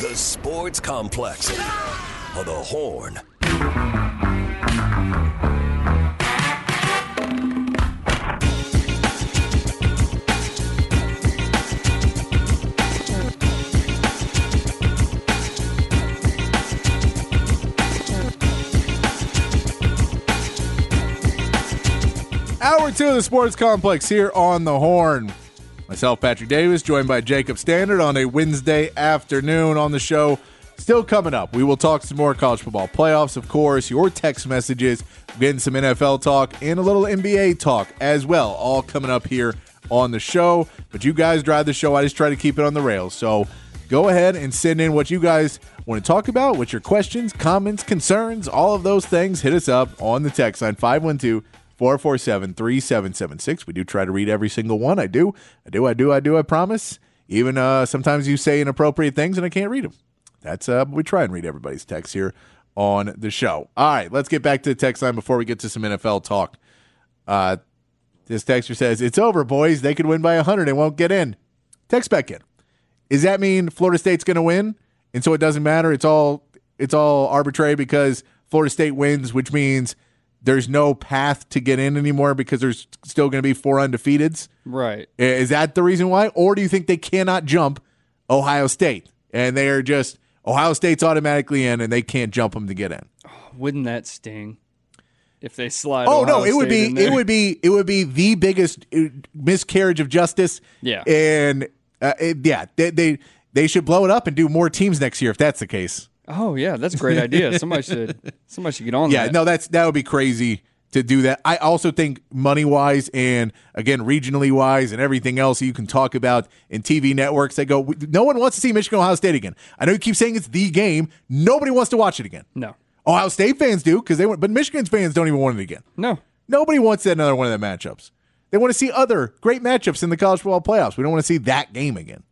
The Sports Complex of the Horn. Hour two of the Sports Complex here on the Horn. Myself, Patrick Davis, joined by Jacob Standard on a Wednesday afternoon on the show. Still coming up, we will talk some more college football playoffs, of course, your text messages, getting some NFL talk, and a little NBA talk as well, all coming up here on the show. But you guys drive the show. I just try to keep it on the rails. So go ahead and send in what you guys want to talk about, what your questions, comments, concerns, all of those things. Hit us up on the text line 512 447 3776. We do try to read every single one. I do. I do. I do. I do. I promise. Even uh, sometimes you say inappropriate things and I can't read them. That's uh, we try and read everybody's text here on the show. All right, let's get back to the text line before we get to some NFL talk. Uh, this texter says it's over, boys. They could win by 100 and won't get in. Text back in. Does that mean Florida State's going to win, and so it doesn't matter? It's all it's all arbitrary because Florida State wins, which means there's no path to get in anymore because there's still going to be four undefeateds. Right. Is that the reason why, or do you think they cannot jump Ohio State and they are just Ohio State's automatically in and they can't jump them to get in? Wouldn't that sting? If they slide. Oh Ohio no, it would State in be it would be it would be the biggest uh, miscarriage of justice. Yeah. and uh, it, yeah, they, they they should blow it up and do more teams next year if that's the case. Oh yeah, that's a great idea. Somebody should somebody should get on Yeah, that. no, that's that would be crazy to do that. I also think money wise and again regionally wise and everything else you can talk about in TV networks. They go, no one wants to see Michigan Ohio State again. I know you keep saying it's the game. Nobody wants to watch it again. No. Ohio State fans do because they want, but Michigan's fans don't even want it again. No. Nobody wants that another one of the matchups. They want to see other great matchups in the college football playoffs. We don't want to see that game again.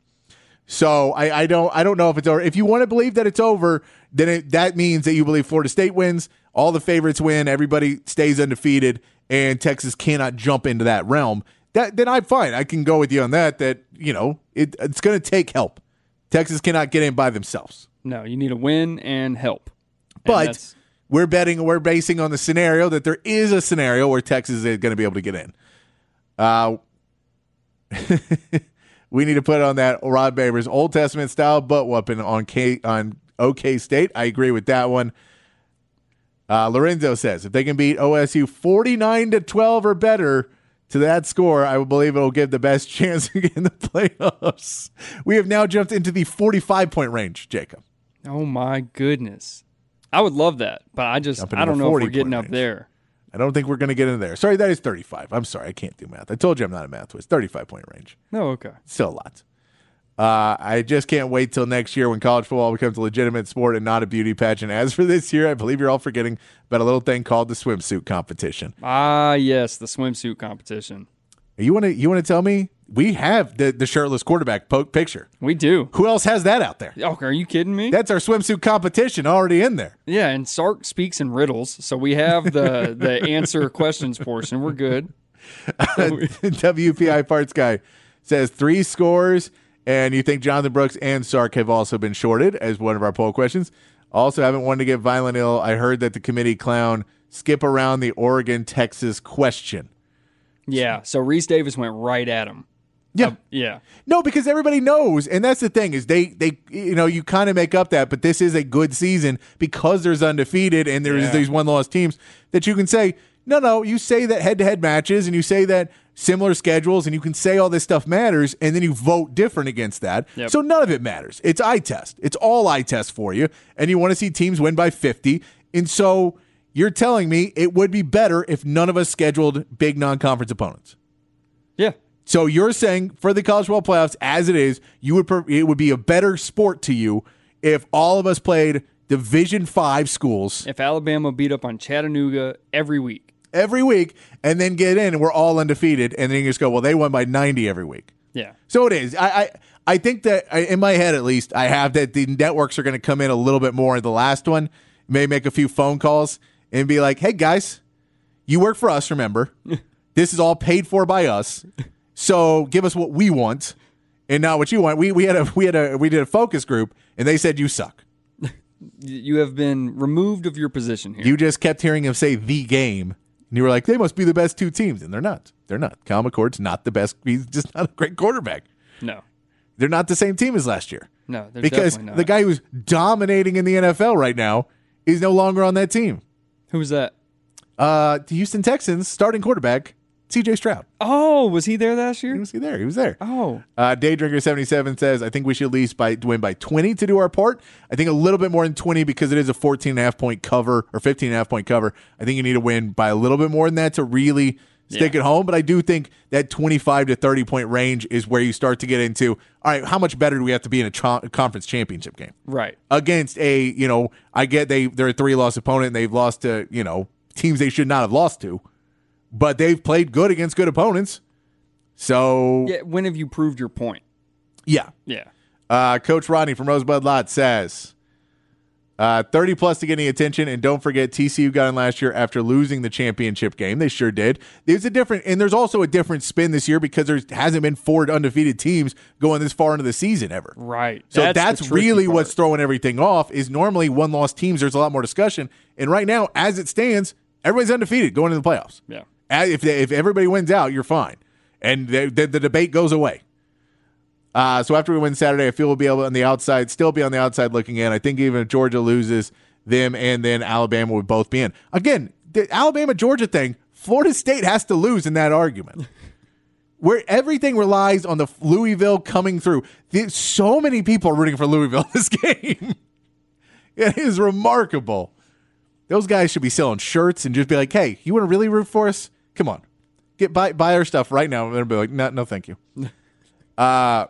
So I, I don't I don't know if it's over. If you want to believe that it's over, then it, that means that you believe Florida State wins, all the favorites win, everybody stays undefeated, and Texas cannot jump into that realm. That then I'm fine. I can go with you on that. That you know it, it's going to take help. Texas cannot get in by themselves. No. You need a win and help. And But we're betting, we're basing on the scenario that there is a scenario where Texas is going to be able to get in. Uh, we need to put on that Rod Babers Old Testament style butt whooping on K on OK State. I agree with that one. Uh, Lorenzo says if they can beat OSU forty nine to twelve or better to that score, I believe it will give the best chance to get in the playoffs. We have now jumped into the forty five point range, Jacob. oh my goodness. I would love that, but I just I don't know if we're getting point up range. there. I don't think we're going to get in there. Sorry, that is 35. I'm sorry. I can't do math. I told you I'm not a math whiz. 35 point range. No, okay. Still a lot. Uh, I just can't wait till next year when college football becomes a legitimate sport and not a beauty pageant. As for this year, I believe you're all forgetting about a little thing called the swimsuit competition. Ah, yes, the swimsuit competition. You want to you want to tell me we have the the shirtless quarterback po- picture? We do. Who else has that out there? Oh, are you kidding me? That's our swimsuit competition already in there. yeah, and Sark speaks in riddles, so we have the the answer questions portion. We're good. WPI parts guy says three scores, and you think Jonathan Brooks and Sark have also been shorted as one of our poll questions. Also, haven't wanted to get violent ill. I heard that the committee clown skip around the Oregon Texas question. Yeah. So Rece Davis went right at him. Yeah. Uh, yeah. No, because everybody knows, and that's the thing is they they you know you kind of make up that, but this is a good season because there's undefeated and there's Yeah. these one loss teams that you can say no no you say that head to head matches and you say that similar schedules and you can say all this stuff matters and then you vote different against that. Yep. So none of it matters. It's eye test. It's all eye test for you, and you want to see teams win by fifty, and so. You're telling me it would be better if none of us scheduled big non conference opponents. Yeah. So you're saying for the college football playoffs, as it is, you would per- it would be a better sport to you if all of us played Division Five schools If Alabama beat up on Chattanooga every week. every week, and then get in, and we're all undefeated, and then you just go, well, they won by 90 every week. Yeah. So it is. I I, I think that I, in my head at least, I have that the networks are going to come in a little bit more. In the last one may make a few phone calls and be like, "Hey guys, you work for us. Remember, this is all paid for by us. So give us what we want." and not what you want. We we had a we had a we did a focus group, and they said you suck. You have been removed of your position here. You just kept hearing him say the game, and you were like, they must be the best two teams, and they're not. They're not. Kyle McCord's not the best. He's just not a great quarterback. no, They're not the same team as last year. no, they're because definitely not. the guy who's dominating in the NFL right now is no longer on that team. Who's that? Uh, the Houston Texans starting quarterback C.J. Stroud. Oh, was he there last year? He was he there? He was there. Oh, Uh, Daydrinker seventy seven says, "I think we should at least by win by twenty to do our part. I think a little bit more than twenty because it is a 14 and a half point cover or 15 and a half point cover. I think you need to win by a little bit more than that to really stick Yeah. it home. But I do think that twenty five to thirty point range is where you start to get into. All right, how much better do we have to be in a tra- conference championship game right. against a you know? I get they they're a three loss opponent. and They've lost to you know teams they should not have lost to, but they've played good against good opponents. So Yeah. When have you proved your point? yeah. Yeah. Uh, Coach Rodney from Rosebud Lot says uh, 30 plus to get any attention. And don't forget, TCU got in last year after losing the championship game. They sure did. There's a different, and there's also a different spin this year because there hasn't been four undefeated teams going this far into the season ever. Right. So the that's, really part. what's throwing everything off. Is normally one loss teams. There's a lot more discussion, and right now, as it stands, everybody's undefeated going into the playoffs. Yeah. If they, if everybody wins out, you're fine, and the, the, the debate goes away. Uh, so after we win Saturday, I feel we'll be able on the outside, still be on the outside looking in. I think even if Georgia loses, them and then Alabama would both be in. Again, the Alabama Georgia thing, Florida State has to lose in that argument. Where everything relies on the Louisville coming through. There's so many people rooting for Louisville this game. it is remarkable. Those guys should be selling shirts and just be like, "Hey, you want to really root for us? Come on, get buy buy our stuff right now." And they'll be like, "No, no, thank you." uh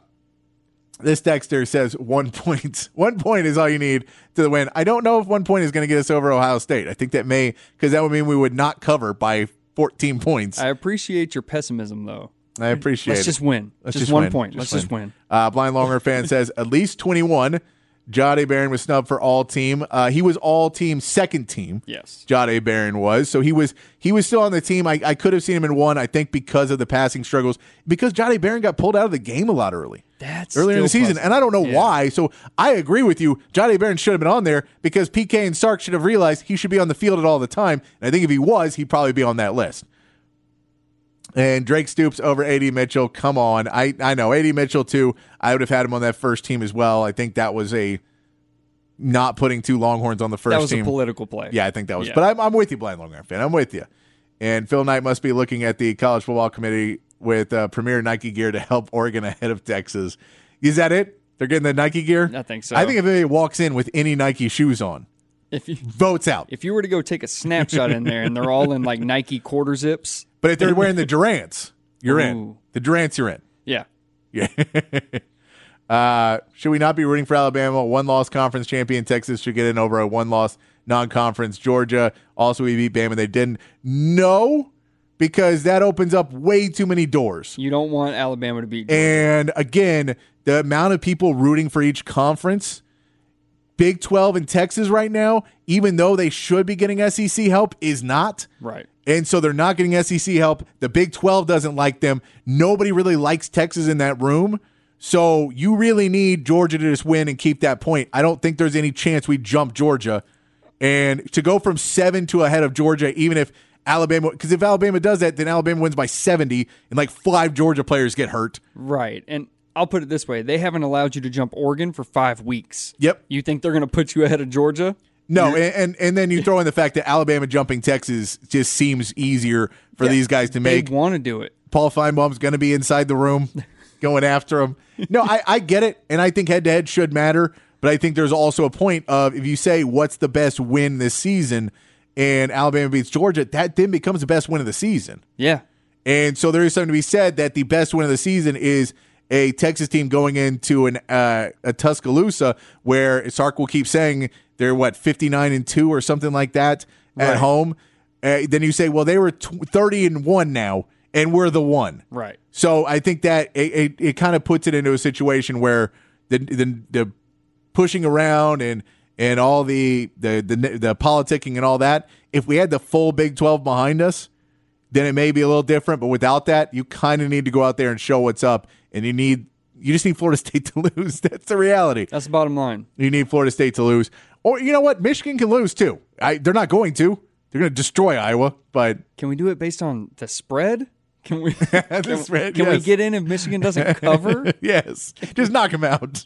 this Dexter says one point. One point is all you need to win. I don't know if one point is going to get us over Ohio State. I think that may because that would mean we would not cover by 14 points. I appreciate your pessimism, though. I appreciate Let's it. just win. Let's just, just one win. point. Just Let's just win. Uh, Blind Longer fan says at least 21. Jahdae Barron was snubbed for all team. Uh, he was all team second team. Yes. Jahdae Barron was. So he was he was still on the team. I, I could have seen him in one, I think, because of the passing struggles. Because Jahdae Barron got pulled out of the game a lot early. That's earlier in the season. And I don't know Yeah. why. So I agree with you. Jahdae Barron should have been on there because PK and Sark should have realized he should be on the field at all the time. And I think if he was, he'd probably be on that list. And Drake Stoops over AD Mitchell. Come on. I, I know. AD Mitchell, too. I would have had him on that first team as well. I think that was a not putting two Longhorns on the first That was team. a political play. Yeah, I think that was. Yeah. But I'm, I'm with you, Blind Longhorn fan. I'm with you. And Phil Knight must be looking at the college football committee with uh, premier Nike gear to help Oregon ahead of Texas. Is that it? They're getting the Nike gear. I think so. I think if anybody walks in with any Nike shoes on, If you votes out. if you were to go take a snapshot in there and they're all in like Nike quarter zips, But if they're wearing the Durants, you're in. The Durants, you're in. yeah, Yeah. uh, should we not be rooting for Alabama? One loss conference champion Texas should get in over a one loss non conference Georgia. Also, we beat Bama. They didn't. No, because that opens up way too many doors. you don't want Alabama to beat. And again, the amount of people rooting for each conference, Big 12 in Texas right now, even though they should be getting SEC help, is not. right. And so they're not getting SEC help. The Big 12 doesn't like them. Nobody really likes Texas in that room. So you really need Georgia to just win and keep that point. I don't think there's any chance we jump Georgia. And to go from seven to ahead of Georgia, even if Alabama, because if Alabama does that, then Alabama wins by 70 and like five Georgia players get hurt. Right. And I'll put it this way: they haven't allowed you to jump Oregon for five weeks. Yep. You think they're going to put you ahead of Georgia? No, and, and and then you throw in the fact that Alabama jumping Texas just seems easier for these guys to make. They want to do it. Paul Finebaum's going to be inside the room going after him. No, I, I get it. And I think head to head should matter. But I think there's also a point of if you say what's the best win this season and Alabama beats Georgia, that then becomes the best win of the season. Yeah. And so there is something to be said that the best win of the season is a Texas team going into an uh, a Tuscaloosa where Sark will keep saying they're what 59 and 2 or something like that at home. Uh, then you say, well, they were tw 30 and 1 now and we're the one. Right. So I think that it, it, it kind of puts it into a situation where the the, the pushing around and and all the, the the the politicking and all that. If we had the full Big Twelve behind us, then it may be a little different. But without that, you kind of need to go out there and show what's up, and you need You just need Florida State to lose. That's the reality. That's the bottom line. You need Florida State to lose. Or you know what? Michigan can lose too. I, they're not going to. They're going to destroy Iowa, but Can we do it based on the spread? Can we? the Can, spread, can we get in if Michigan doesn't cover? yes, just knock him out.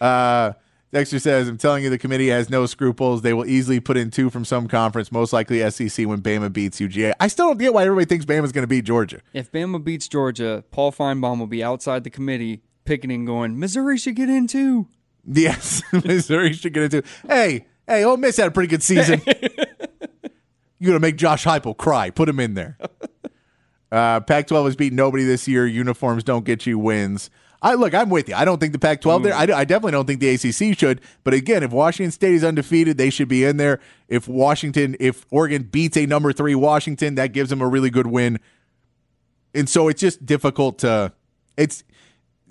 uh, Dexter says, "I'm telling you, the committee has no scruples. They will easily put in two from some conference, most likely SEC when Bama beats UGA. I still don't get why everybody thinks Bama's going to beat Georgia. if Bama beats Georgia, Paul Finebaum will be outside the committee picketing, going, "Missouri should get in too." Yes, Missouri should get into. Hey, hey, Ole Miss had a pretty good season. You're gonna make Josh Heupel cry. Put him in there. Uh, Pac-12 has beat nobody this year. Uniforms don't get you wins. I look. I'm with you. I don't think the Pac-12 there. Mm. I, I definitely don't think the ACC should. But again, if Washington State is undefeated, they should be in there. If Washington, if Oregon beats a number three Washington, that gives them a really good win. And so it's just difficult to. It's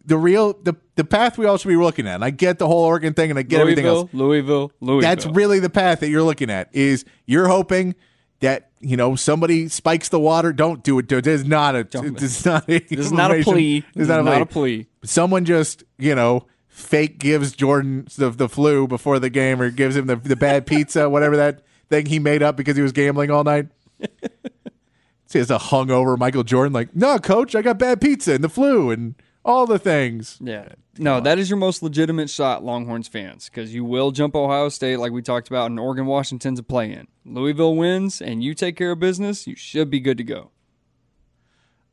the real the the path we all should be looking at. And I get the whole Oregon thing, and I get everything else. Louisville, Louisville, Louisville. That's really the path that you're looking at. Is you're hoping that you know somebody spikes the water. Don't do it. It is not a. It's not. A This is not a plea. Is not, not a a plea. Someone just you know fake gives Jordan the the flu before the game, or gives him the the bad pizza, whatever that thing he made up because he was gambling all night. See, it's a hungover Michael Jordan. Like, no, coach, I got bad pizza and the flu and all the things. Yeah. No, that is your most legitimate shot, Longhorns fans, because you will jump Ohio State like we talked about, and Oregon Washington's a play in. Louisville wins, and you take care of business, you should be good to go.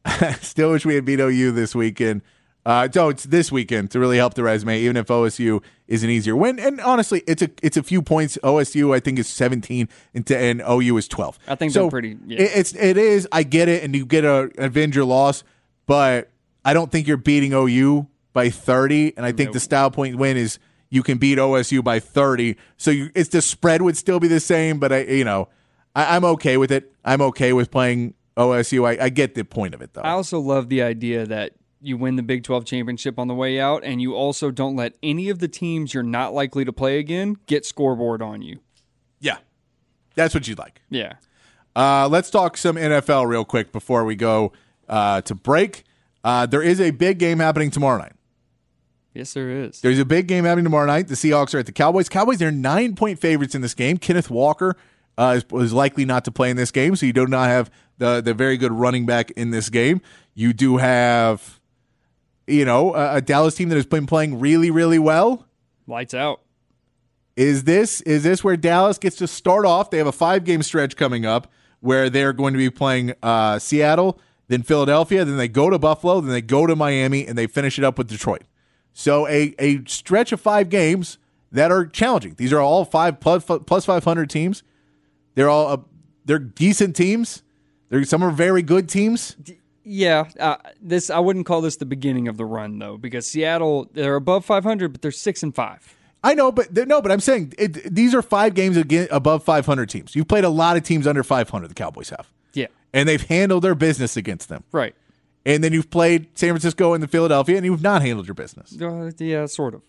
Still wish we had beat OU this weekend. Uh, no, it's this weekend to really help the resume, even if OSU is an easier win. And honestly, it's a it's a few points. OSU, I think, is 17, and, to, and OU is 12. I think so they're pretty- yeah. it- it's it is. I get it, and you get a Avenger loss, but I don't think you're beating OU by 30. And I think the style point win is you can beat OSU by 30. So you, it's the spread would still be the same, but I you know I, I'm okay with it. I'm okay with playing OSU. I, I get the point of it though. I also love the idea that you win the Big 12 championship on the way out, and you also don't let any of the teams you're not likely to play again get scoreboard on you. Yeah, that's what you'd like. Yeah. Uh, let's talk some NFL real quick before we go uh, to break. Uh, there is a big game happening tomorrow night. Yes, there is. There's a big game happening tomorrow night. The Seahawks are at the Cowboys. Cowboys are nine point favorites in this game. Kenneth Walker uh, is, is likely not to play in this game, so you do not have the the very good running back in this game. You do have, you know, a, a Dallas team that has been playing really, really well. Lights out. Is this is this where Dallas gets to start off? They have a five game stretch coming up where they're going to be playing uh, Seattle, then Philadelphia, then they go to Buffalo, then they go to Miami, and they finish it up with Detroit. So a a stretch of five games that are challenging. These are all five plus plus five hundred teams. They're all uh, they're decent teams. They're some are very good teams. Yeah, uh, this I wouldn't call this the beginning of the run though, because Seattle they're above 500, but they're six and five. I know, but no, but I'm saying it, these are five games again above 500 teams. You've played a lot of teams under 500. The Cowboys have. Yeah, and they've handled their business against them. right. And then you've played San Francisco and the Philadelphia, and you've not handled your business. Uh, yeah, sort of.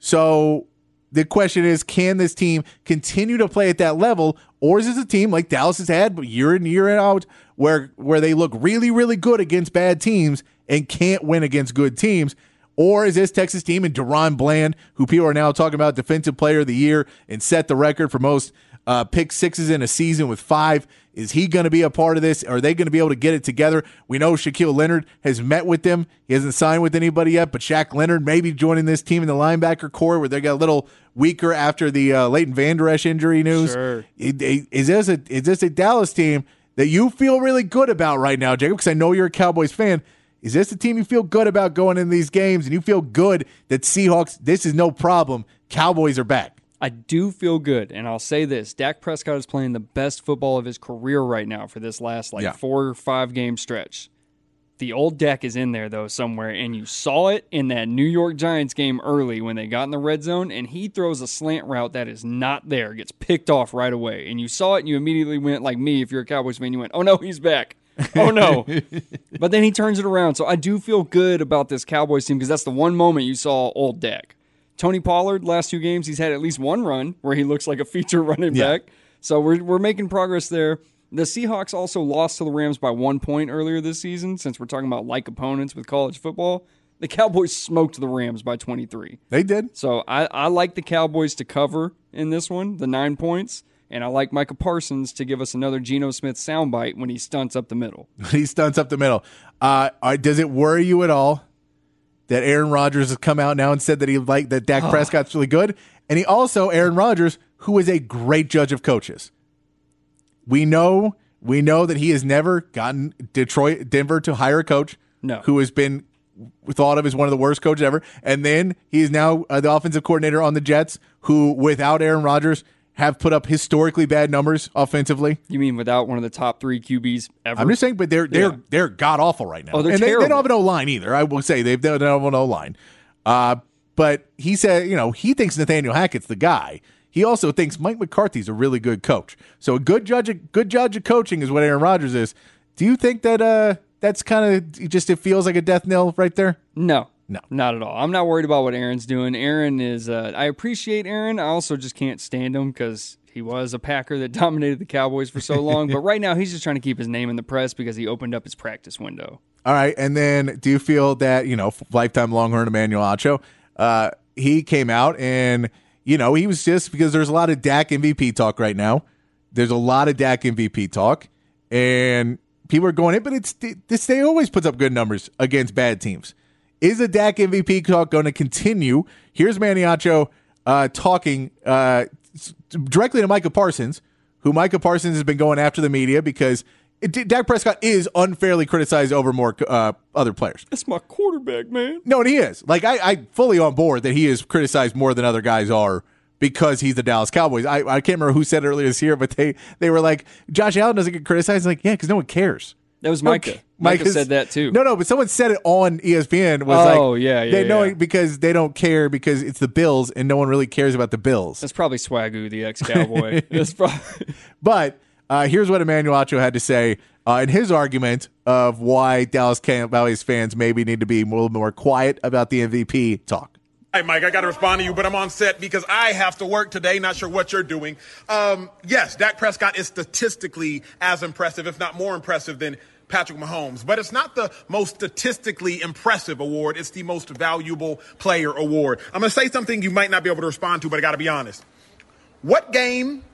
So the question is, can this team continue to play at that level, or is this a team like Dallas has had year in year out, where where they look really really good against bad teams and can't win against good teams? Or is this Texas team and DaRon Bland, who people are now talking about defensive player of the year and set the record for most uh, pick sixes in a season with five? Is he going to be a part of this? Are they going to be able to get it together? We know Shaquille Leonard has met with them. He hasn't signed with anybody yet, but Shaq Leonard may be joining this team in the linebacker core where they got a little weaker after the uh, Leighton Vander Esch injury news. Sure. Is this a is this a Dallas team that you feel really good about right now, Jacob? Because I know you're a Cowboys fan. Is this a team you feel good about going in these games, and you feel good that Seahawks? This is no problem. Cowboys are back. I do feel good, and I'll say this: Dak Prescott is playing the best football of his career right now for this last like Yeah. four or five game stretch. The old Dak is in there though somewhere, and you saw it in that New York Giants game early when they got in the red zone, and he throws a slant route that is not there, gets picked off right away, and you saw it, and you immediately went like me, if you're a Cowboys fan, you went, "Oh no, he's back." Oh no. but then he turns it around. So I do feel good about this Cowboys team because that's the one moment you saw old Dak. Tony Pollard, last two games, he's had at least one run where he looks like a feature running Yeah. back. So we're, we're making progress there. The Seahawks also lost to the Rams by one point earlier this season, since we're talking about like opponents with college football. The Cowboys smoked the Rams by 23. They did. So I, I like the Cowboys to cover in this one, the nine points. And I like Micah Parsons to give us another Geno Smith soundbite when he stunts up the middle. he stunts up the middle. Uh, does it worry you at all that Aaron Rodgers has come out now and said that he liked that Dak Prescott's really good? And he also, Aaron Rodgers, who is a great judge of coaches. We know we know that he has never gotten Detroit Denver to hire a coach No. who has been thought of as one of the worst coaches ever. And then he is now uh, the offensive coordinator on the Jets, who without Aaron Rodgers have put up historically bad numbers offensively. You mean without one of the top three QBs ever? I'm just saying, but they're they're Yeah. they're god awful right now. Oh, they're and they, they don't have an O line either. I will say they've they don't have an O line. Uh, but he said, you know, he thinks Nathaniel Hackett's the guy. He also thinks Mike McCarthy's a really good coach. So a good judge, of, good judge of coaching is what Aaron Rodgers is. Do you think that uh, that's kind of just it feels like a death knell right there? No. No. Not at all. I'm not worried about what Aaron's doing. Aaron is, uh, I appreciate Aaron. I also just can't stand him because he was a Packer that dominated the Cowboys for so long. but right now, he's just trying to keep his name in the press because he opened up his practice window. All right, and then do you feel that you know lifetime Longhorn Emmanuel Acho? Uh, he came out and you know he was just because there's a lot of Dak MVP talk right now. There's a lot of Dak MVP talk, and people are going in, but it's this. They always puts up good numbers against bad teams. Is a Dak MVP talk going to continue? Here's Manny Acho uh, talking uh, directly to Micah Parsons, who Micah Parsons has been going after the media because it, Dak Prescott is unfairly criticized over more uh, other players. That's my quarterback, man. No, and he is. Like I, I fully on board that he is criticized more than other guys are because he's the Dallas Cowboys. I, I can't remember who said it earlier this year, but they they were like Josh Allen doesn't get criticized. Like yeah, because no one cares. That was Micah. Okay. Micah Micah's- said that too. No, no, but someone said it on ESPN. Was like, Oh, yeah, yeah, they know yeah. because they don't care because it's the Bills and no one really cares about the Bills. That's probably Swagoo, the ex Cowboy. That's probably. But uh, here's what Emmanuel Acho had to say uh, in his argument of why Dallas Cowboys fans maybe need to be a little more quiet about the MVP talk. Hey, Mike, I got to respond to you, but I'm on set because I have to work today. Not sure what you're doing. Um, yes, Dak Prescott is statistically as impressive, if not more impressive, than Patrick Mahomes. But it's not the most statistically impressive award. It's the most valuable player award. I'm going to say something you might not be able to respond to, but I got to be honest. What game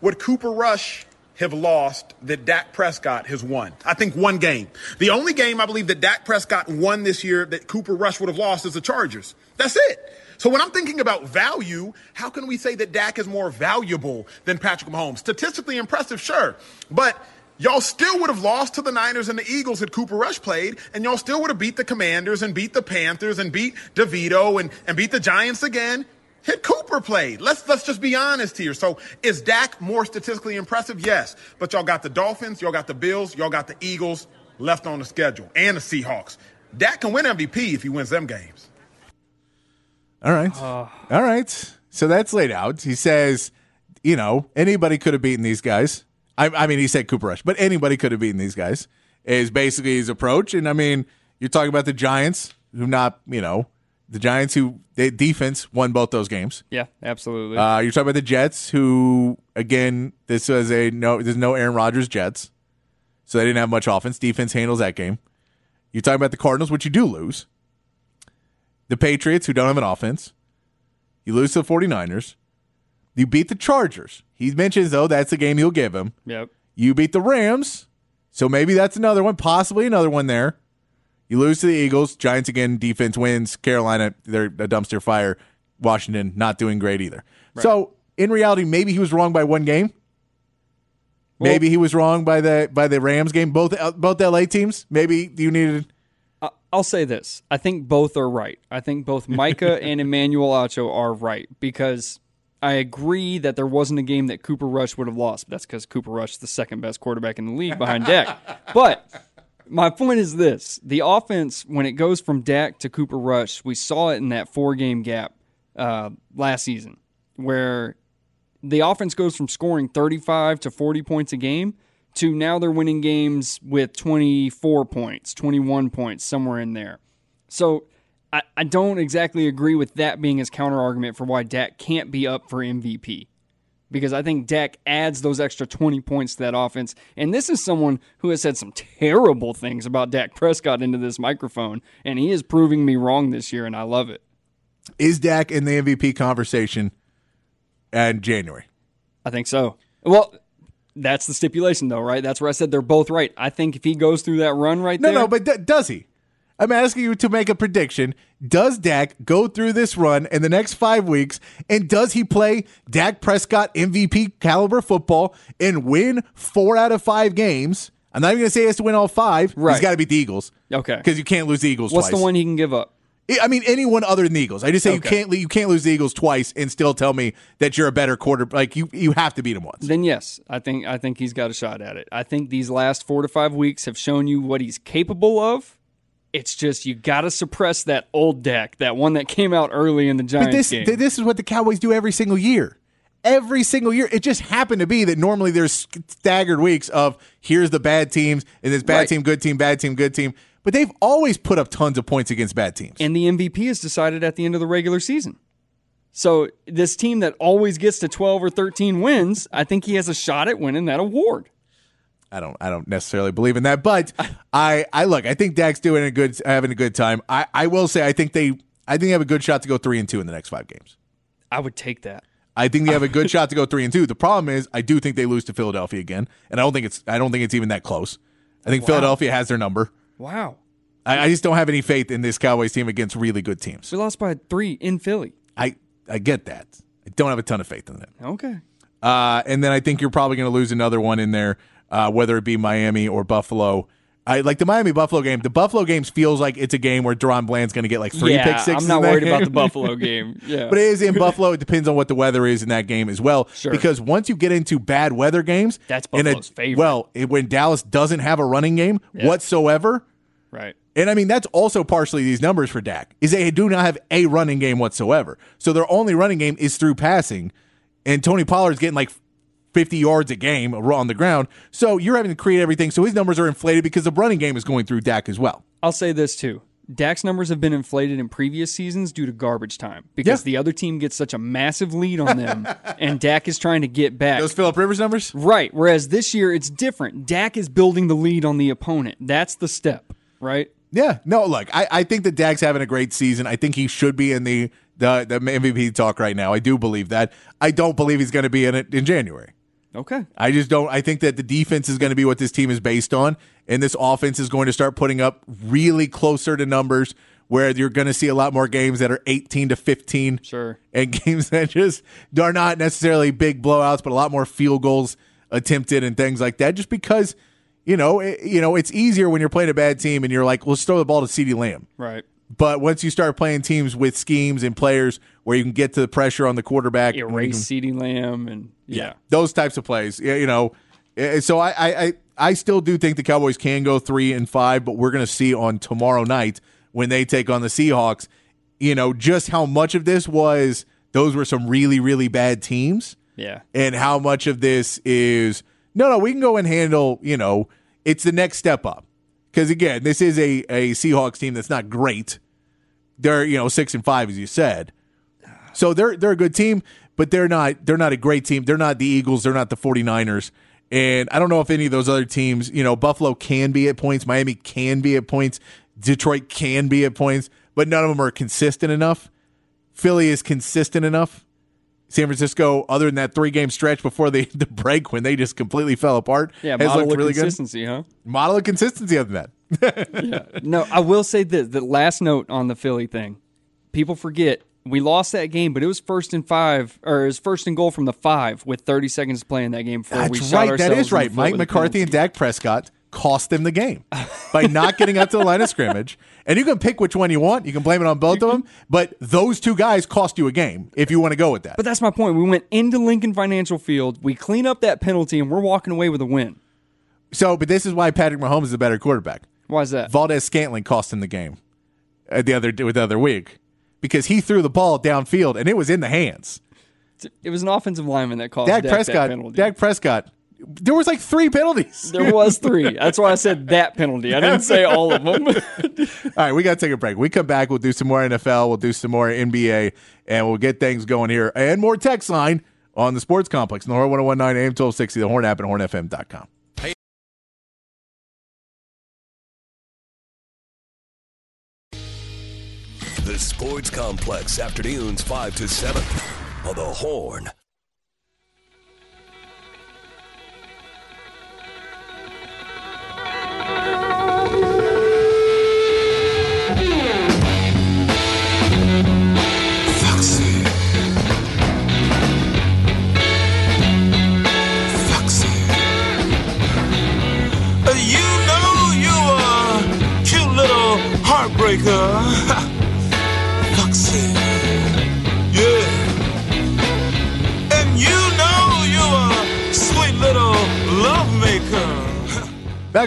would Cooper Rush have lost that Dak Prescott has won? I think one game. The only game I believe that Dak Prescott won this year that Cooper Rush would have lost is the Chargers. That's it. So when I'm thinking about value, how can we say that Dak is more valuable than Patrick Mahomes? Statistically impressive, sure. But y'all still would have lost to the Niners and the Eagles had Cooper Rush played, and y'all still would have beat the Commanders and beat the Panthers and beat DeVito and, and beat the Giants again. Hit Cooper played. Let's let's just be honest here. So is Dak more statistically impressive? Yes. But y'all got the Dolphins, y'all got the Bills, y'all got the Eagles left on the schedule, and the Seahawks. Dak can win MVP if he wins them games. All right. Uh. All right. So that's laid out. He says, you know, anybody could have beaten these guys. I, I mean, he said Cooper Rush, but anybody could have beaten these guys, is basically his approach. And I mean, you're talking about the Giants, who not, you know, the Giants who they defense won both those games. yeah, absolutely. Uh, you're talking about the Jets, who again, this was a no. There's no Aaron Rodgers Jets, so they didn't have much offense. Defense handles that game. You're talking about the Cardinals, which you do lose. The Patriots, who don't have an offense. You lose to the 49ers. You beat the Chargers. He mentions though that's the game he'll give him. yep. You beat the Rams, so maybe that's another one, possibly another one there. You lose to the Eagles. Giants again. Defense wins. Carolina, they're a dumpster fire. Washington not doing great either. So in reality, maybe he was wrong by one game. maybe he was wrong by the by the Rams game. Both uh, both LA teams. Maybe you needed. I'll say this. I think both are right. I think both Micah and Emmanuel Acho are right because I agree that there wasn't a game that Cooper Rush would have lost. That's because Cooper Rush is the second best quarterback in the league behind Dak. But my point is this the offense, when it goes from Dak to Cooper Rush, we saw it in that four game gap uh, last season where the offense goes from scoring 35 to 40 points a game to now they're winning games with 24 points, 21 points, somewhere in there. So I, I don't exactly agree with that being his counter argument for why Dak can't be up for MVP. because I think Dak adds those extra 20 points to that offense. And this is someone who has said some terrible things about Dak Prescott into this microphone, and he is proving me wrong this year, and I love it. Is Dak in the MVP conversation in January? I think so. Well, that's the stipulation, though, right? That's where I said they're both right. I think if he goes through that run right No, there, no, no, but d- does he? I'm asking you to make a prediction. Does Dak go through this run in the next five weeks, and does he play Dak Prescott MVP caliber football and win four out of five games? I'm not even going to say he has to win all five. Right. He's got to beat the Eagles. Okay. Because you can't lose the Eagles what's twice. the one he can give up? I mean, anyone other than the Eagles. I just say you can't you can't lose the Eagles twice and still tell me that you're a better quarter. Like you, you have to beat them once. Then yes, I think I think he's got a shot at it. I think these last four to five weeks have shown you what he's capable of. It's just you got to suppress that old deck, that one that came out early in the Giants But this game. th- this is what the Cowboys do every single year. Every single year, it just happened to be that normally there's staggered weeks of here's the bad teams and this bad Right. team, good team, bad team, good team. But they've always put up tons of points against bad teams. and the MVP is decided at the end of the regular season. So this team that always gets to 12 or 13 wins, I think he has a shot at winning that award. I don't I don't necessarily believe in that, but I I look, I think Dak's doing a good having a good time. I I will say I think they I think they have a good shot to go 3 and 2 in the next 5 games. I would take that. I think they have a good shot to go 3 and 2. The problem is I do think they lose to Philadelphia again, and I don't think it's I don't think it's even that close. I think Philadelphia has their number. Wow. I, I just don't have any faith in this Cowboys team against really good teams. We lost by three in Philly. I I get that. I don't have a ton of faith in them. Okay. Uh, and then I think you're probably going to lose another one in there, uh, whether it be Miami or Buffalo. I like the Miami Buffalo game. The Buffalo games feels like it's a game where DaRon Bland's going to get like three yeah, pick sixes. I'm not worried about the Buffalo game. Yeah. But it is in Buffalo. It depends on what the weather is in that game as well. Sure. Because once you get into bad weather games, That's in a- Buffalo's favorite. Well, it, when Dallas doesn't have a running game whatsoever, right. and I mean that's also partially these numbers for Dak is they do not have a running game whatsoever. So their only running game is through passing, and Tony Pollard's getting like 50 yards a game on the ground. So you're having to create everything. So his numbers are inflated because the running game is going through Dak as well. I'll say this too. Dak's numbers have been inflated in previous seasons due to garbage time because Yeah. the other team gets such a massive lead on them, and Dak is trying to get back. Those Philip Rivers numbers. Right. Whereas this year it's different. Dak is building the lead on the opponent. That's the step, right? Yeah, no, look, I, I think that Dak's having a great season. I think he should be in the, the the MVP talk right now. I do believe that. I don't believe he's going to be in it in January. Okay. I just don't. I think that the defense is going to be what this team is based on, and this offense is going to start putting up really closer to numbers where you're going to see a lot more games that are 18 to 15. Sure. And games that just are not necessarily big blowouts, but a lot more field goals attempted and things like that. Just because, you know, it, you know, it's easier when you're playing a bad team and you're like, let's throw the ball to CeeDee Lamb. Right. But once you start playing teams with schemes and players where you can get to the pressure on the quarterback, Erase CeeDee Lamb and yeah. those types of plays. Yeah, you know, eh, so I, I, I, I still do think the Cowboys can go three and five, but we're going to see on tomorrow night when they take on the Seahawks, you know, just how much of this was those were some really, really bad teams, Yeah. and how much of this is no, no, we can go and handle. You know, it's the next step up because again, this is a a Seahawks team that's not great. They're you know six and five as you said. So they're they're a good team, but they're not they're not a great team. They're not the Eagles, they're not the 49ers. And I don't know if any of those other teams, you know, Buffalo can be at points, Miami can be at points, Detroit can be at points, but none of them are consistent enough. Philly is consistent enough. San Francisco, other than that three game stretch before the, the break when they just completely fell apart, Yeah. has Model looked of really good. consistency, huh? Model of consistency other than that. No, I will say this: the last note on the Philly thing. People forget we lost that game, but it was first and five, or it was first and goal from the five with 30 seconds to play in that game before we That's shot right. That is right. Mike McCarthy and. Dak Prescott cost them the game by not getting out to the line of scrimmage. And you can pick which one you want. You can blame it on both of them. But those two guys cost you a game if you want to go with that. But that's my point. We went into Lincoln Financial Field, we clean up that penalty, and we're walking away with a win. so, but this is why Patrick Mahomes is a better quarterback. Why is that? Valdes Scantling cost him the game uh, the other with the other week because he threw the ball downfield and it was in the hands. It was an offensive lineman that caused Dak Dak Prescott. penalty. Dak Prescott. There was like three penalties. there was three. That's why I said that penalty. I didn't say all of them. All right, we got to take a break. We come back, we'll do some more NFL, we'll do some more NBA, and we'll get things going here. And more text line on the Sports Complex. In the Horn 1019 AM 1260, the Horn app, and hornfm.com. The Sports Complex, afternoons 5 to 7 on the Horn.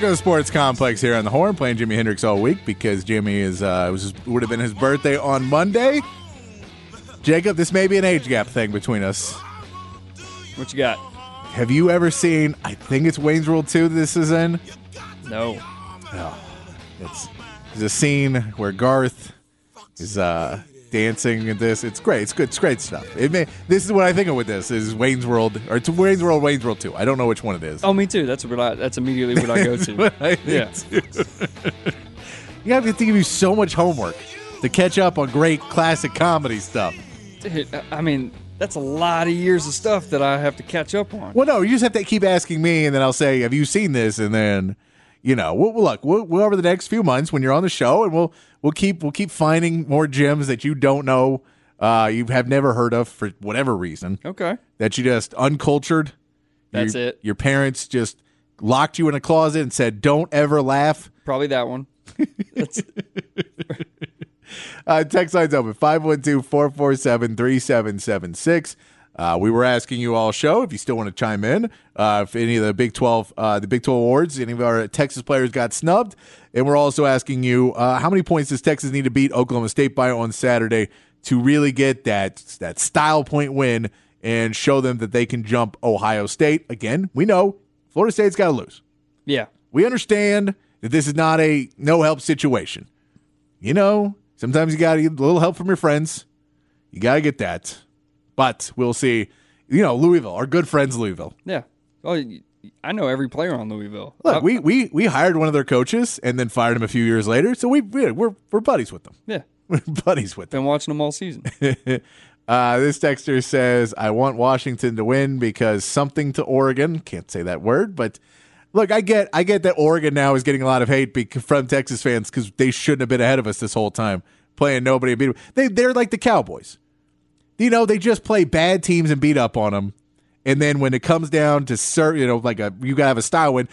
The Sports Complex here on the Horn, playing Jimi Hendrix all week because Jimi is uh, it was his, would have been his birthday on Monday. Jacob, this may be an age gap thing between us. What you got? Have you ever seen? I think it's Wayne's World 2. This is in. No. It's there's a scene where Garth is uh, dancing in this. It's great. It's good. It's great stuff. It may, this is what I think of with this is Wayne's World or it's Wayne's World, Wayne's World 2. I don't know which one it is. Oh, me too. That's what I. That's immediately what I go to. I Yeah. you have to give you so much homework to catch up on great classic comedy stuff. Dude, I mean, that's a lot of years of stuff that I have to catch up on. Well, no, you just have to keep asking me, and then I'll say, "Have you seen this?" And then, you know, we'll, we'll look. We'll, we'll over the next few months when you're on the show, and we'll we'll keep we'll keep finding more gems that you don't know, uh, you have never heard of for whatever reason Okay. that you just uncultured. That's Your- it. Your parents just locked you in a closet and said, "Don't ever laugh." Probably that one. That's, Uh, text line's open 512 447 3776. Uh, we were asking you all show if you still want to chime in. Uh, if any of the Big 12, uh, the Big 12 awards, any of our Texas players got snubbed. And we're also asking you uh, how many points does Texas need to beat Oklahoma State by on Saturday to really get that, that style point win and show them that they can jump Ohio State? Again, we know Florida State's got to lose. yeah. We understand that this is not a no help situation. You know, sometimes you got to get a little help from your friends. You got to get that. But we'll see. You know, Louisville, our good friends, Louisville. Yeah. Y- I know every player on Louisville. Look, Uh, we, we we hired one of their coaches and then fired him a few years later. So we we're we're, buddies with them. yeah. We're buddies with them. Been watching them all season. Uh, this texter says, "I want Washington to win because something to Oregon. Can't say that word, but look, I get, I get that Oregon now is getting a lot of hate from Texas fans because they shouldn't have been ahead of us this whole time, playing nobody. and beat 'em. They, they're like the Cowboys. You know, they just play bad teams and beat up on them. And then when it comes down to serve, you know, like a you gotta have a style win.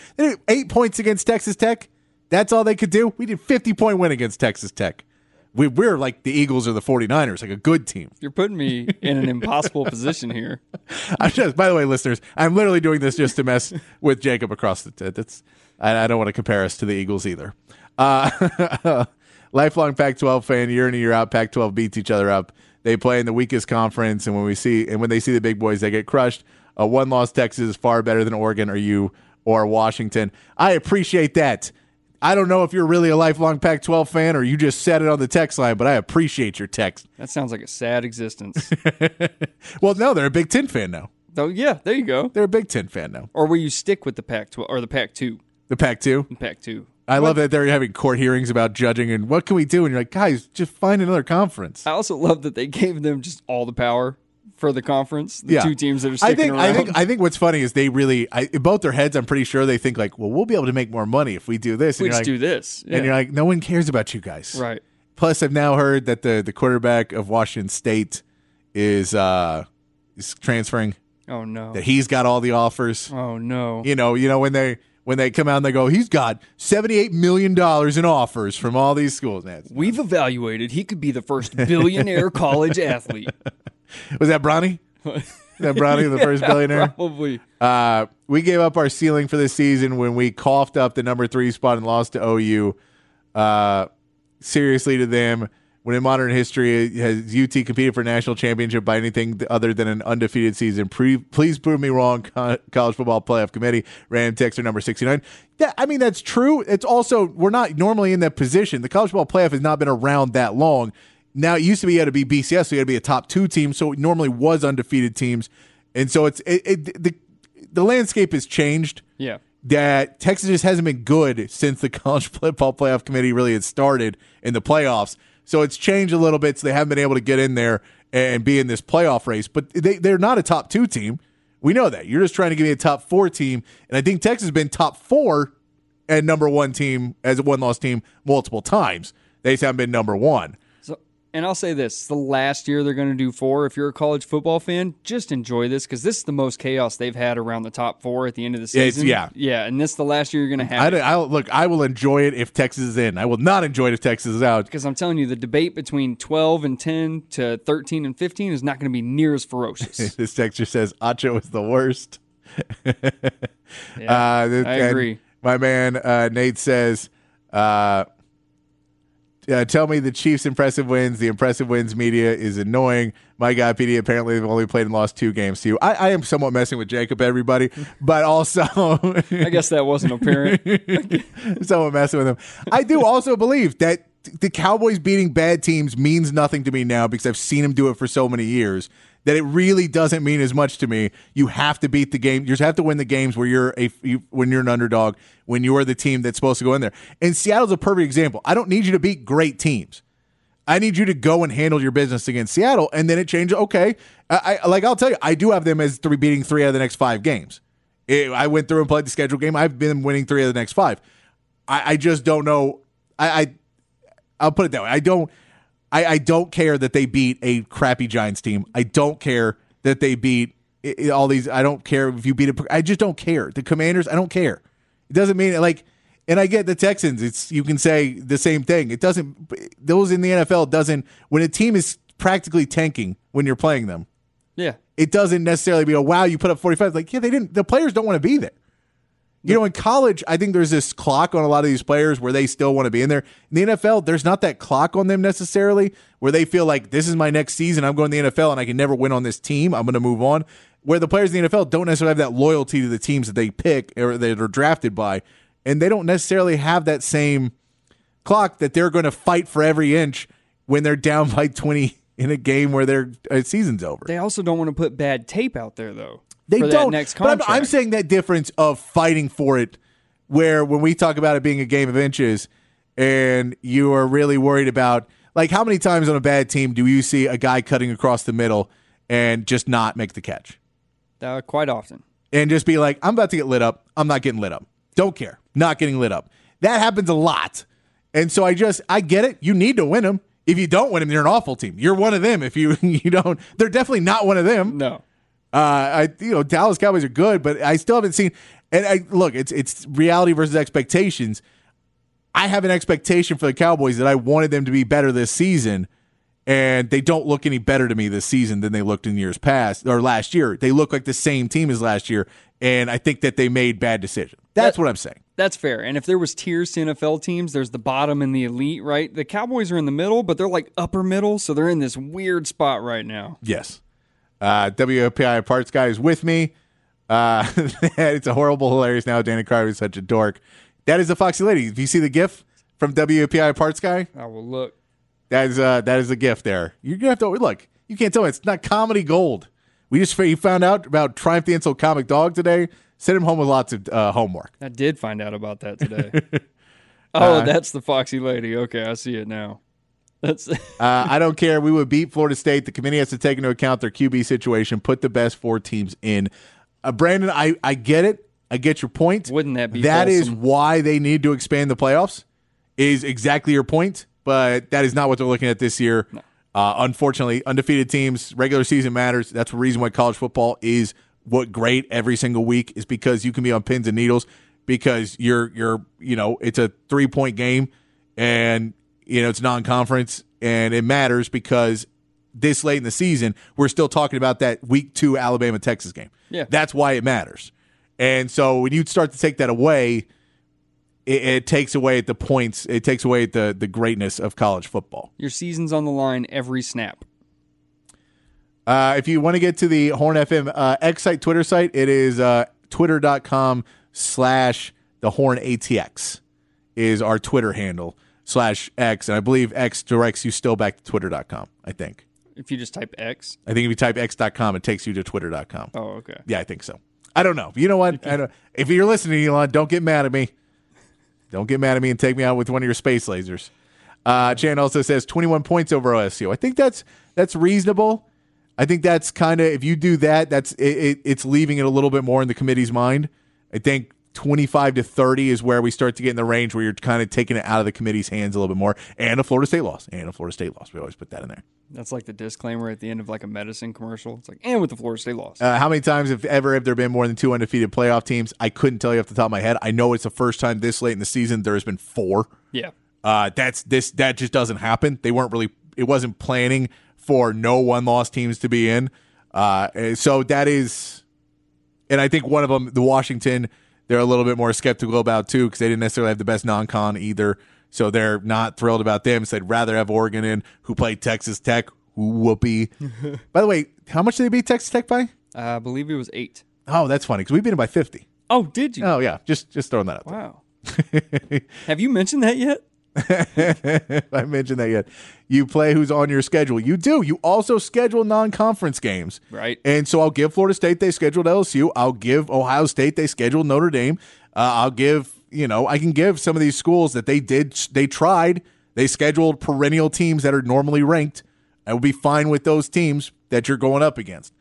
Eight points against Texas Tech. That's all they could do. We did fifty point win against Texas Tech. We, we're like the Eagles or the 49ers, like a good team. You're putting me in an impossible position here. I'm just, by the way, listeners, I'm literally doing this just to mess with Jacob across the. T- that's I, I don't want to compare us to the Eagles either. Uh, lifelong Pac-12 fan, year in and year out, Pac-12 beats each other up. They play in the weakest conference, and when we see and when they see the big boys, they get crushed. A one-loss Texas is far better than Oregon or you or Washington. I appreciate that. I don't know if you're really a lifelong Pac-12 fan or you just said it on the text line, but I appreciate your text. That sounds like a sad existence. Well, no, they're a Big Ten fan now. oh, yeah. There you go. They're a Big Ten fan now. Or will you stick with the Pac-12 or the Pac-2? The Pac-2. Pac-2. I love that they're having court hearings about judging and what can we do? And you're like, guys, just find another conference. I also love that they gave them just all the power for the conference. The yeah, two teams that are I sticking think around. I think I think what's funny is they really, I, in both their heads, I'm pretty sure they think like, well, we'll be able to make more money if we do this. And we you're just like, do this. And you're like, no one cares about you guys, right. Plus, I've now heard that the the quarterback of Washington State is uh is transferring. Oh no. That he's got all the offers. Oh no. You know, you know when they when they come out and they go, he's got seventy eight million dollars in offers from all these schools. We've evaluated he could be the first billionaire college athlete. was that Bronny? that Bronny, the first billionaire? Probably. Uh, we gave up our ceiling for this season when we coughed up the number three spot and lost to OU. Uh, seriously to them. When in modern history has UT competed for a national championship by anything other than an undefeated season? Pre- please prove me wrong, Co- College Football Playoff Committee. Ram Texter number sixty nine. Yeah, I mean that's true. It's also we're not normally in that position. The College Football Playoff has not been around that long. Now it used to be you had to be BCS, so you had to be a top two team. So it normally was undefeated teams. and so it's it, it the the landscape has changed. Yeah. That Texas just hasn't been good since the college football playoff committee really had started in the playoffs. So it's changed a little bit. So they haven't been able to get in there and be in this playoff race. But they, they're not a top two team. We know that. You're just trying to give me a top four team. And I think Texas has been top four and number one team as a one loss team multiple times. They just haven't been number one. And I'll say this: the last year they're going to do four. If you're a college football fan, just enjoy this because this is the most chaos they've had around the top four at the end of the season. yeah. yeah, and this is the last year you're going to have. I, I look. I will enjoy it if Texas is in. I will not enjoy it if Texas is out. because I'm telling you, the debate between 12 and 10 to 13 and 15 is not going to be near as ferocious. This texture says Acho is the worst. Yeah, Uh, I agree. My man uh, Nate says, uh, uh, "Tell me the Chiefs' impressive wins. The impressive wins media is annoying. My guy PD apparently they've only played and lost two games to you. I, I am somewhat messing with Jacob, everybody, but also I guess that wasn't apparent. somewhat messing with him. I do also believe that the Cowboys beating bad teams means nothing to me now because I've seen him do it for so many years that it really doesn't mean as much to me. You have to beat the game. You just have to win the games where you're a you, when you're an underdog, when you're the team that's supposed to go in there. And Seattle's a perfect example. I don't need you to beat great teams. I need you to go and handle your business against Seattle, and then it changes. Okay, I, I like I'll tell you, I do have them as three beating three out of the next five games. It- I went through and played the schedule game. I've been winning three of the next five. I, I just don't know. I, I I'll put it that way. I don't. I, I don't care that they beat a crappy Giants team. I don't care that they beat all these. I don't care if you beat a. I just don't care. The Commanders. I don't care. It doesn't mean like. And I get the Texans. It's you can say the same thing. It doesn't. Those in the NFL doesn't. When a team is practically tanking when you're playing them, yeah. it doesn't necessarily be a wow. You put up 45. Like yeah, they didn't. The players don't want to be there. You know, in college, I think there's this clock on a lot of these players where they still want to be in there. In the NFL, there's not that clock on them necessarily where they feel like this is my next season. I'm going to the NFL and I can never win on this team. I'm going to move on. Where the players in the NFL don't necessarily have that loyalty to the teams that they pick or that are drafted by. And they don't necessarily have that same clock that they're going to fight for every inch when they're down by 20 in a game where their uh, season's over. They also don't want to put bad tape out there, though. They don't. Next but I'm. I'm saying that difference of fighting for it, where when we talk about it being a game of inches, and you are really worried about like how many times on a bad team do you see a guy cutting across the middle and just not make the catch, Uh, quite often. and just be like, I'm about to get lit up. I'm not getting lit up. Don't care. Not getting lit up. That happens a lot, and so I just I get it. You need to win them. If you don't win them, you're an awful team. You're one of them. If you you don't, they're definitely not one of them. No. Uh, I you know Dallas Cowboys are good, but I still haven't seen. And I look, it's it's reality versus expectations. I have an expectation for the Cowboys that I wanted them to be better this season, and they don't look any better to me this season than they looked in years past or last year. They look like the same team as last year, and I think that they made bad decisions. That's That- what I'm saying. That's fair. And if there was tiers to NFL teams, there's the bottom and the elite, right? The Cowboys are in the middle, but they're like upper middle, so they're in this weird spot right now. Yes. Uh, WPI Parts Guy is with me. Uh, it's a horrible, hilarious now. Danny Carver is such a dork. That is the Foxy Lady. If you see the GIF from WPI Parts Guy? I will look. That is uh, that is a gift there. You're gonna have to look. You can't tell me it's not comedy gold. We just you found out about Triumph the Insult Comic Dog today. Send him home with lots of uh, homework. I did find out about that today. Uh, oh, that's the Foxy Lady. Okay, I see it now. That's Uh, I don't care. We would beat Florida State. The committee has to take into account their QB situation. Put the best four teams in. Uh, Brandon, I I get it. I get your point. Wouldn't that be That is why they need to expand the playoffs. Is exactly your point, but that is not what they're looking at this year. Uh, unfortunately, undefeated teams, regular season matters. That's the reason why college football is what great every single week is because you can be on pins and needles because you're you're you know it's a three point game and you know it's non conference and it matters because this late in the season we're still talking about that week two Alabama Texas game. Yeah. that's why it matters. And so when you start to take that away, it, it takes away at the points. It takes away at the the greatness of college football. your season's on the line every snap. Uh, if you want to get to the Horn FM uh, X site, Twitter site, it is uh, twitter.com slash the Horn ATX is our Twitter handle slash X. And I believe X directs you still back to twitter.com, I think. If you just type X. I think if you type x.com, it takes you to twitter.com. Oh, okay. Yeah, I think so. I don't know. You know what? I don't, if you're listening, Elon, don't get mad at me. Don't get mad at me and take me out with one of your space lasers. Uh, Chan also says 21 points over OSU. I think that's that's reasonable. I think that's kind of if you do that, that's it, it, it's leaving it a little bit more in the committee's mind. I think 25 to 30 is where we start to get in the range where you're kind of taking it out of the committee's hands a little bit more. And a Florida State loss. And a Florida State loss. We always put that in there. That's like the disclaimer at the end of like a medicine commercial. It's like, and with the Florida State loss. Uh, how many times, if ever, have there been more than two undefeated playoff teams? I couldn't tell you off the top of my head. I know it's the first time this late in the season there has been four. yeah. Uh, that's this that just doesn't happen. They weren't really. It wasn't planning for no one loss teams to be in. Uh, so that is, and I think one of them, the Washington, they're a little bit more skeptical about too because they didn't necessarily have the best non-con either. So they're not thrilled about them. So they'd rather have Oregon in, who played Texas Tech. Whoopee. by the way, how much did they beat Texas Tech by? Uh, I believe it was eight. Oh, that's funny because we beat them by fifty. Oh, did you? Oh yeah, just just throwing that out. Wow. Have you mentioned that yet? I mentioned that yet. You play who's on your schedule. You do. You also schedule non-conference games, Right. And so I'll give Florida State. They scheduled LSU. I'll give Ohio State. They scheduled Notre Dame. Uh, I'll give you know I can give some of these schools that they did. They tried. They scheduled perennial teams that are normally ranked. I will be fine with those teams that you're going up against.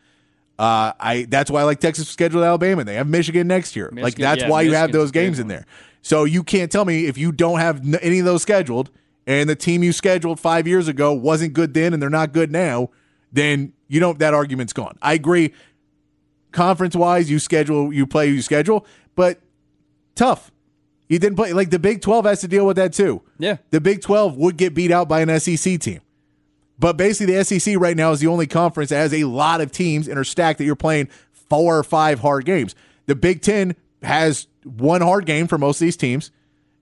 Uh, I that's why I like Texas scheduled Alabama. They have Michigan next year. like that's yeah, why you have those games in there. So you can't tell me if you don't have any of those scheduled and the team you scheduled five years ago wasn't good then and they're not good now, then you don't. That argument's gone. I agree. Conference wise, you schedule, you play, you schedule, but tough. You didn't play like the Big Twelve has to deal with that too. Yeah. The Big Twelve would get beat out by an SEC team. But basically, the SEC right now is the only conference that has a lot of teams and are stacked that you're playing four or five hard games. The Big Ten has one hard game for most of these teams,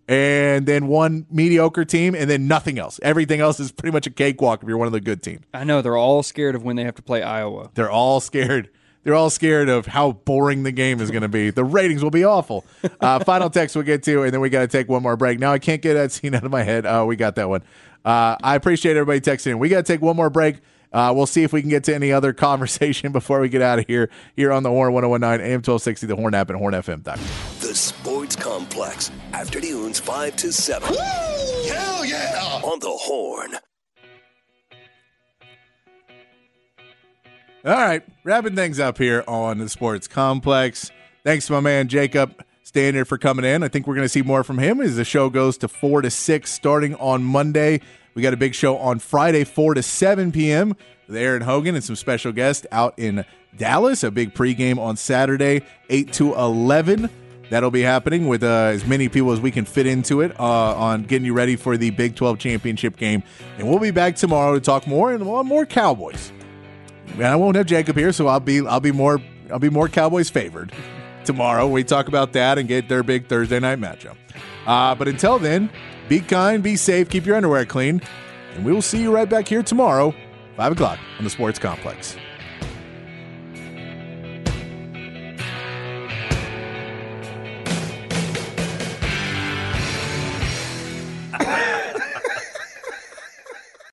and then one mediocre team, and then nothing else. Everything else is pretty much a cakewalk if you're one of the good teams. I know they're all scared of when they have to play Iowa. They're all scared. They're all scared of how boring the game is going to be. The ratings will be awful. Uh, final text we'll get to, and then we got to take one more break. Now I can't get that scene out of my head. Oh, we got that one. Uh, I appreciate everybody texting. We got to take one more break. Uh, we'll see if we can get to any other conversation before we get out of here. Here on the Horn 1019 AM 1260, the Horn app, and hornfm.com. The Sports Complex. Afternoons 5 to 7 Hell yeah! on the Horn. All right, wrapping things up here on the Sports Complex. Thanks to my man Jacob Standard for coming in. I think we're going to see more from him as the show goes to 4 to 6 starting on Monday. We got a big show on Friday, 4 to 7 p.m. with Aaron Hogan and some special guests out in Dallas. A big pregame on Saturday, 8 to 11. That'll be happening with uh, as many people as we can fit into it uh, on getting you ready for the Big 12 championship game. And we'll be back tomorrow to talk more and more Cowboys. And I won't have Jacob here, so I'll be I'll be more I'll be more Cowboys favored tomorrow. We talk about that and get their big Thursday night matchup. Uh, but until then, be kind, be safe, keep your underwear clean, and we will see you right back here tomorrow, five o'clock on the Sports Complex.